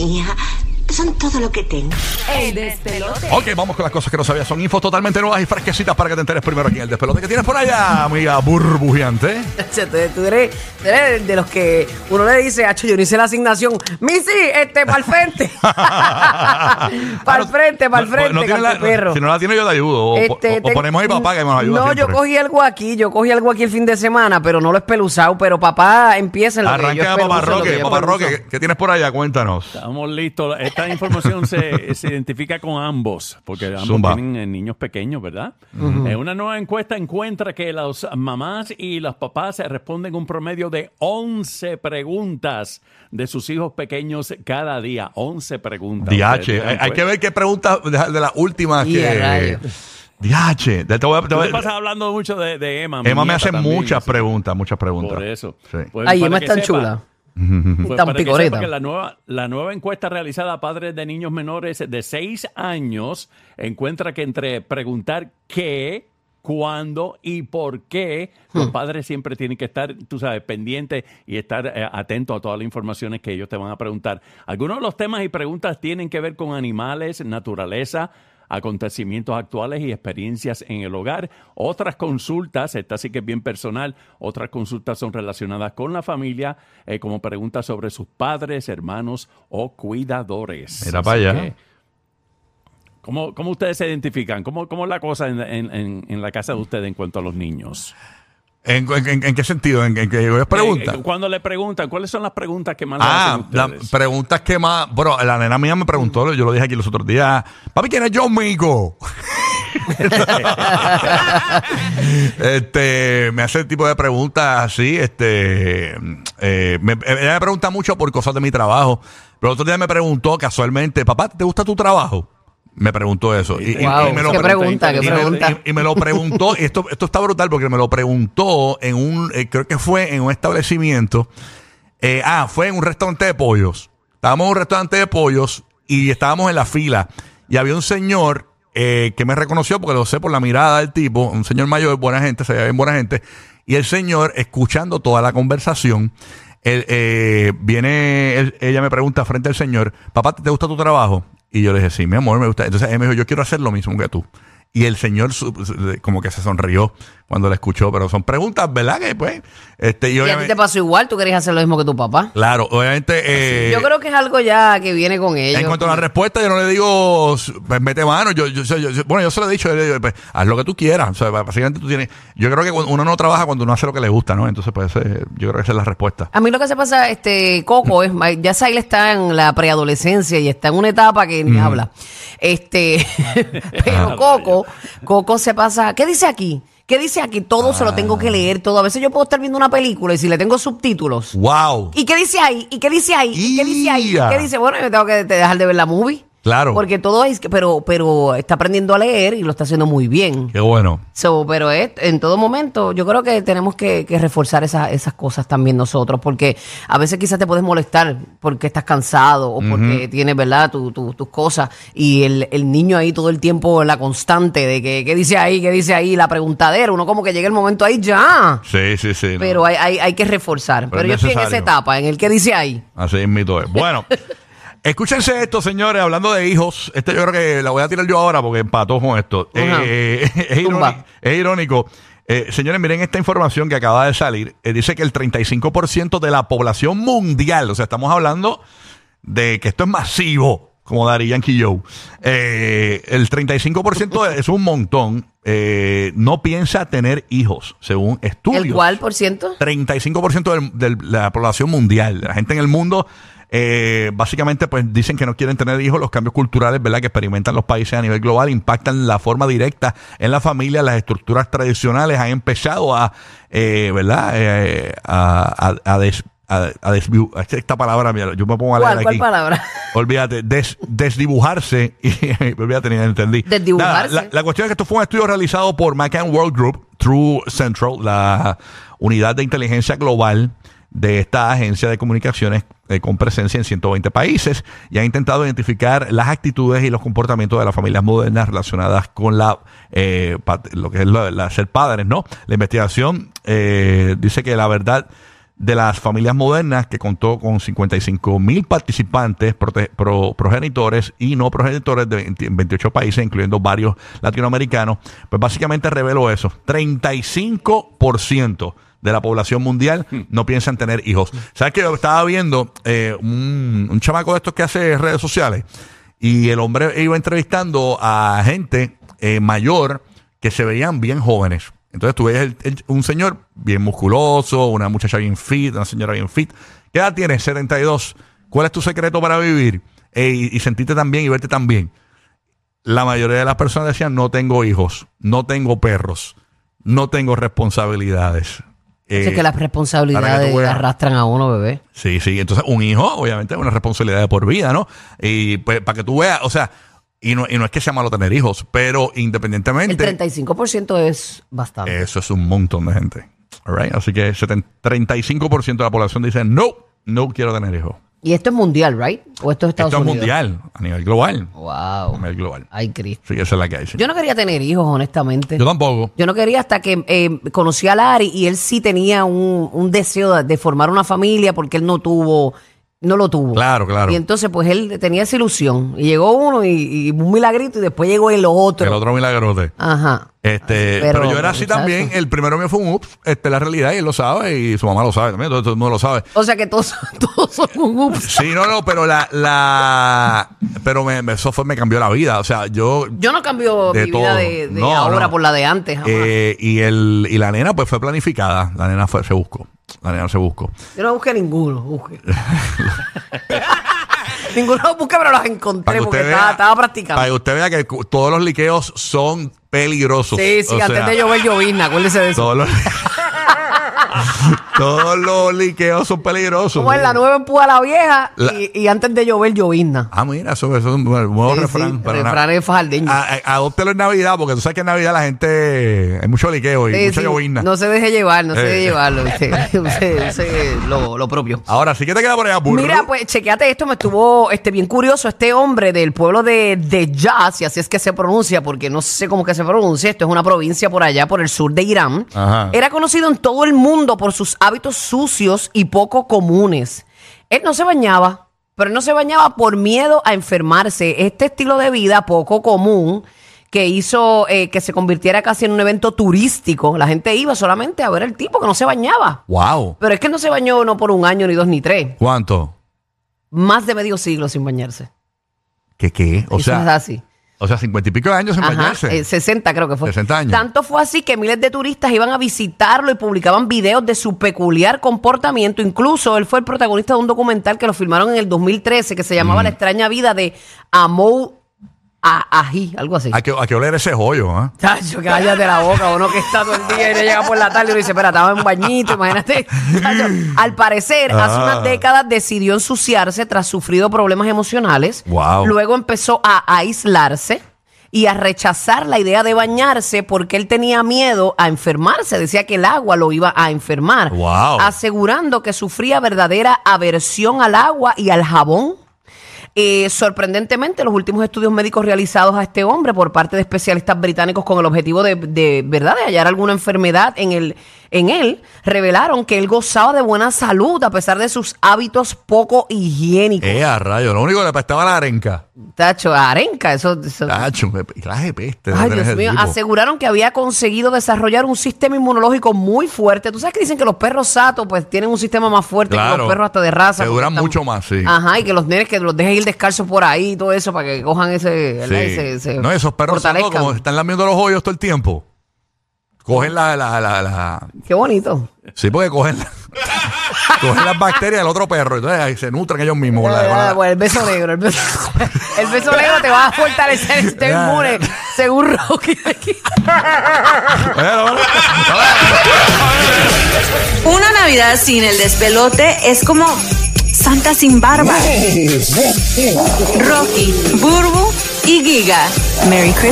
mía. Son todo lo que tengo. El despelote. Ok, vamos con las cosas que no sabías. Son infos totalmente nuevas y fresquecitas para que te enteres primero aquí en el despelote que tienes por allá, amiga burbujeante. Tú, eres, tú eres de los que uno le dice, Hacho, yo no hice la asignación. Missy, este, para el frente. para el frente, para el No, frente, no tiene la- canto perro. Si no la tiene, yo te ayudo. O, Este, o- o te- ponemos a mi papá que nos ayuda. No, yo cogí algo aquí, yo cogí algo aquí el fin de semana, pero no lo he espeluzado. Pero papá empieza en lo que yo Arranca, papá Roque. Papá. Roque, ¿qué, qué tienes por allá? Cuéntanos. Estamos listos. Esta información se, se identifica con ambos, porque ambos Zumba. tienen eh, niños pequeños, ¿verdad? Eh, una nueva encuesta encuentra que las mamás y los papás responden un promedio de 11 preguntas de sus hijos pequeños cada día. 11 preguntas. DH. Hay, hay que ver qué preguntas de, de las últimas que. rayos. DH. Te voy a- te Tú voy te a- pasas hablando mucho de, de Emma. Emma me hace también, muchas sí. preguntas, muchas preguntas. Por eso. Sí. Pues, Ay, Emma es tan sepa- chula. Pues tan picoreta. que la nueva, la nueva encuesta realizada a padres de niños menores de 6 años encuentra que entre preguntar qué, cuándo y por qué, los Hmm. padres siempre tienen que estar, tú sabes, pendientes y estar eh, atentos a todas las informaciones que ellos te van a preguntar. Algunos de los temas y preguntas tienen que ver con animales, naturaleza, acontecimientos actuales y experiencias en el hogar. Otras consultas, esta sí que es bien personal, otras consultas son relacionadas con la familia, eh, como preguntas sobre sus padres, hermanos o cuidadores. Así para allá. ¿Cómo, cómo ustedes se identifican? ¿Cómo, cómo es la cosa en- en la casa de ustedes en cuanto a los niños? ¿En, en- en qué sentido? ¿En, en qué ellos preguntan? Eh, eh, cuando le preguntan, ¿cuáles son las preguntas que más le Ah, hacen las ustedes? preguntas que más. Bueno, la nena mía me preguntó, yo lo dije aquí los otros días. Papi, ¿quién es John Mico? este, me hace el tipo de preguntas así. Este, eh, me- ella me pregunta mucho por cosas de mi trabajo. Pero el otro día me preguntó casualmente, papá, ¿te gusta tu trabajo? Me preguntó eso. Y, y- Wow, y me lo qué pre- pregunta, qué y me- pregunta. y- y me lo preguntó, y esto, esto está brutal porque me lo preguntó en un, eh, creo que fue en un establecimiento. Eh, ah, fue en un restaurante de pollos. Estábamos en un restaurante de pollos y estábamos en la fila. Y había un señor eh, que me reconoció porque lo sé por la mirada del tipo, un señor mayor, buena gente, se veía bien buena gente. Y el señor, escuchando toda la conversación, él, eh, viene, él- ella me pregunta frente al señor, papá, ¿te gusta tu trabajo? Y yo le dije, sí, mi amor, me gusta. Entonces él me dijo, yo quiero hacer lo mismo que tú. Y el señor como que se sonrió cuando la escuchó, pero son preguntas, ¿verdad? Que pues, este, y Y a ti te pasó igual, tú querías hacer lo mismo que tu papá. Claro, obviamente. eh, Yo creo que es algo ya que viene con ellos. en cuanto a la respuesta, yo no le digo, pues, mete mano. Yo, yo, yo- yo- bueno, yo se lo he dicho, yo le digo, pues, haz lo que tú quieras. O sea, básicamente tú tienes. Yo creo que uno no trabaja cuando uno hace lo que le gusta, ¿no? Entonces, pues, eh, yo creo que esa es la respuesta. A mí lo que se pasa, este, Coco, es, ya Sail está en la preadolescencia y está en una etapa que ni habla. Este, pero Coco, Coco se pasa, ¿qué dice aquí? ¿Qué dice aquí? Todo se lo tengo que leer, todo. A veces yo puedo estar viendo una película y si le tengo subtítulos. ¡Wow! ¿Y qué dice ahí? ¿Y qué dice ahí? ¿Y qué dice ahí? ¿Y qué dice? Bueno, yo tengo que dejar de ver la movie. Claro. Porque todo es, pero, pero está aprendiendo a leer y lo está haciendo muy bien. Qué bueno. So, pero es, en todo momento, yo creo que tenemos que, que reforzar esa- esas cosas también nosotros, porque a veces quizás te puedes molestar porque estás cansado o porque tienes, ¿verdad?, tu- tu- tus cosas y el, el niño ahí todo el tiempo, la constante de que, ¿qué dice ahí? ¿Qué dice ahí? La preguntadera, uno como que llega el momento ahí ya. Sí, sí, sí. no. Pero hay, hay, hay que reforzar. Pero Pero, es yo estoy en esa necesario. etapa, en el que dice ahí. Así es mito es. Bueno. Escúchense esto, señores, hablando de hijos. Este yo creo que la voy a tirar yo ahora porque empató con esto. Eh, es, Tumba. irónico, es irónico. Eh, señores, miren esta información que acaba de salir. Eh, dice que el 35% de la población mundial, o sea, estamos hablando de que esto es masivo, como Dari Yankee Joe. Eh, el 35% es un montón. eh, no piensa tener hijos, según estudios. ¿El cuál por ciento? 35% del- de la población mundial, la gente en el mundo, eh, básicamente pues dicen que no quieren tener hijos. Los cambios culturales, ¿verdad? Que experimentan los países a nivel global impactan la forma directa en la familia. Las estructuras tradicionales han empezado a, eh, ¿verdad? Eh, a, a, a des- a- a desviu- esta palabra, mira, yo me pongo a leer ¿Cuál, palabra? Olvídate, des- desdibujarse. Y, olvídate, ni entendí. Desdibujarse. Nada, la, la cuestión es que esto fue un estudio realizado por McCann World Group, True Central, la unidad de inteligencia global de esta agencia de comunicaciones eh, con presencia en 120 países y ha intentado identificar las actitudes y los comportamientos de las familias modernas relacionadas con la eh, lo que es la, ser padres, ¿no? La investigación eh, dice que la verdad de las familias modernas que contó con 55 mil participantes, pro- progenitores y no progenitores de 20 28 países, incluyendo varios latinoamericanos, pues básicamente reveló eso. 35% de la población mundial no piensan tener hijos. ¿Sabes que estaba viendo eh, un, un chamaco de estos que hace redes sociales y el hombre iba entrevistando a gente eh, mayor que se veían bien jóvenes. Entonces tú el- el- un señor bien musculoso, una muchacha bien fit, una señora bien fit. ¿Qué edad tienes? 72. ¿Cuál es tu secreto para vivir? Eh, y, y sentirte tan bien y verte tan bien. La mayoría de las personas decían, no tengo hijos, no tengo perros, no tengo responsabilidades. Así Eh, que las que responsabilidades veas. arrastran a uno, bebé. Sí, sí. Entonces, un hijo, obviamente, es una responsabilidad de por vida, ¿no? Y pues, para que tú veas, o sea, y no, y no es que sea malo tener hijos, pero El independientemente, 35% es bastante. eso es un montón de gente. All right? Así que 70 35% de la población dice, no, no quiero tener hijos. Y esto es mundial, ¿right? O esto es Estados Esto es Unidos. mundial, a nivel global. A Wow. nivel global. Ay, Cristo. Que esa es la que hay. sí. Yo no quería tener hijos, honestamente. Yo tampoco. Yo no quería hasta que eh, conocí a Larry y él sí tenía un, un deseo de, de formar una familia porque él no tuvo, no lo tuvo. Claro, claro. Y entonces pues él tenía esa ilusión. Y llegó uno y, y un milagrito y después llegó el otro. El otro milagrote. Ajá. Este, Pero, pero, yo era así muchacho. también. El primero mío fue un ups. Este, la realidad, y él lo sabe, y su mamá lo sabe también. Todo, todo el mundo lo sabe. O sea que todos, todos son un ups. Sí, no, no, pero la, la, pero me, me- eso fue, me cambió la vida. O sea, yo, Yo no cambio De mi vida de, de No, ahora no. por la de antes. jamás. eh, y el, y la nena, pues fue planificada. La nena fue, se buscó. La nena se buscó. Yo no busqué ninguno. Busqué. ninguno los busqué, pero los encontré que porque estaba, practicando. Para que usted vea que todos los liqueos son peligrosos. Sí, sí, O antes sea, de llover llovizna, acuérdese de eso. Todos los, todos los liqueos son peligrosos. Como en la nueva empuja a la vieja La- y, y antes de llover llovizna. Ah, mira, eso, eso es un buen nuevo Sí, refrán. sí, para refranes fajardeños. A- a- Adóptelo en Navidad, porque tú sabes que en Navidad la gente. Hay mucho liqueo y Sí, mucha sí, llovizna. no se deje llevar, no se Eh. deje llevarlo. Use, use- use lo, lo propio. Ahora sí que te queda por allá, burro. Mira, pues chequeate esto, me estuvo este, bien curioso. Este hombre del pueblo de, de Jazz, y así es que se pronuncia, porque no sé cómo que se pronuncia, esto es una provincia por allá, por el sur de Irán. Ajá. Era conocido en todo el mundo por sus hábitos sucios y poco comunes. Él no se bañaba, pero él no se bañaba por miedo a enfermarse. Este estilo de vida poco común que hizo eh, que se convirtiera casi en un evento turístico. La gente iba solamente a ver al tipo que no se bañaba. Wow. Pero es que no se bañó no por un año, ni dos, ni tres. ¿Cuánto? Más de medio siglo sin bañarse. ¿Qué qué? O Eso es sea, así. O sea, cincuenta y pico de años sin Ajá, bañarse. eh, 60 creo que fue. 60 años. Tanto fue así que miles de turistas iban a visitarlo y publicaban videos de su peculiar comportamiento. Incluso él fue el protagonista de un documental que lo filmaron en el 2013 que se Mm. llamaba La extraña vida de Amou A- Aji, algo así. Hay que, hay que oler ese joyo, ¿ah? Chacho, cállate la boca, uno que está todo el día y no llega por la tarde y uno dice, espera, estaba en un bañito, imagínate. Chacho, al parecer, hace Ah. unas décadas decidió ensuciarse tras sufrido problemas emocionales. Wow. Luego empezó a aislarse y a rechazar la idea de bañarse porque él tenía miedo a enfermarse. Decía que el agua lo iba a enfermar. Wow. Asegurando que sufría verdadera aversión al agua y al jabón. Eh, sorprendentemente, los últimos estudios médicos realizados a este hombre por parte de especialistas británicos con el objetivo de, de, verdad de hallar alguna enfermedad en el en él revelaron que él gozaba de buena salud a pesar de sus hábitos poco higiénicos. Eh, a rayo. Lo único que le apestaba la arenca. Tacho, arenca, eso, eso- Tacho, clase peste. Ay, Dios mío, tipo. aseguraron que había conseguido desarrollar un sistema inmunológico muy fuerte. Tú sabes que dicen que los perros satos pues tienen un sistema más fuerte que los perros hasta de raza. Que duran están- mucho más, sí. Ajá, y que los nenes que los dejen ir descalzos por ahí y todo eso para que cojan ese... ¿verdad? Sí. ese- ese- no, esos perros satos, como están lamiendo los hoyos todo el tiempo. Cogen la, la, la, la- Qué bonito. Sí, porque cogen, la- cogen las bacterias del otro perro. Entonces ahí se nutren ellos mismos. con la- con la- Ah, bueno, el beso negro. El beso, el beso negro te va a fortalecer el sistema inmune, según Rocky. bueno. Una Navidad sin el despelote es como Santa sin barba. Rocky, Burbu y Giga. Merry Christmas.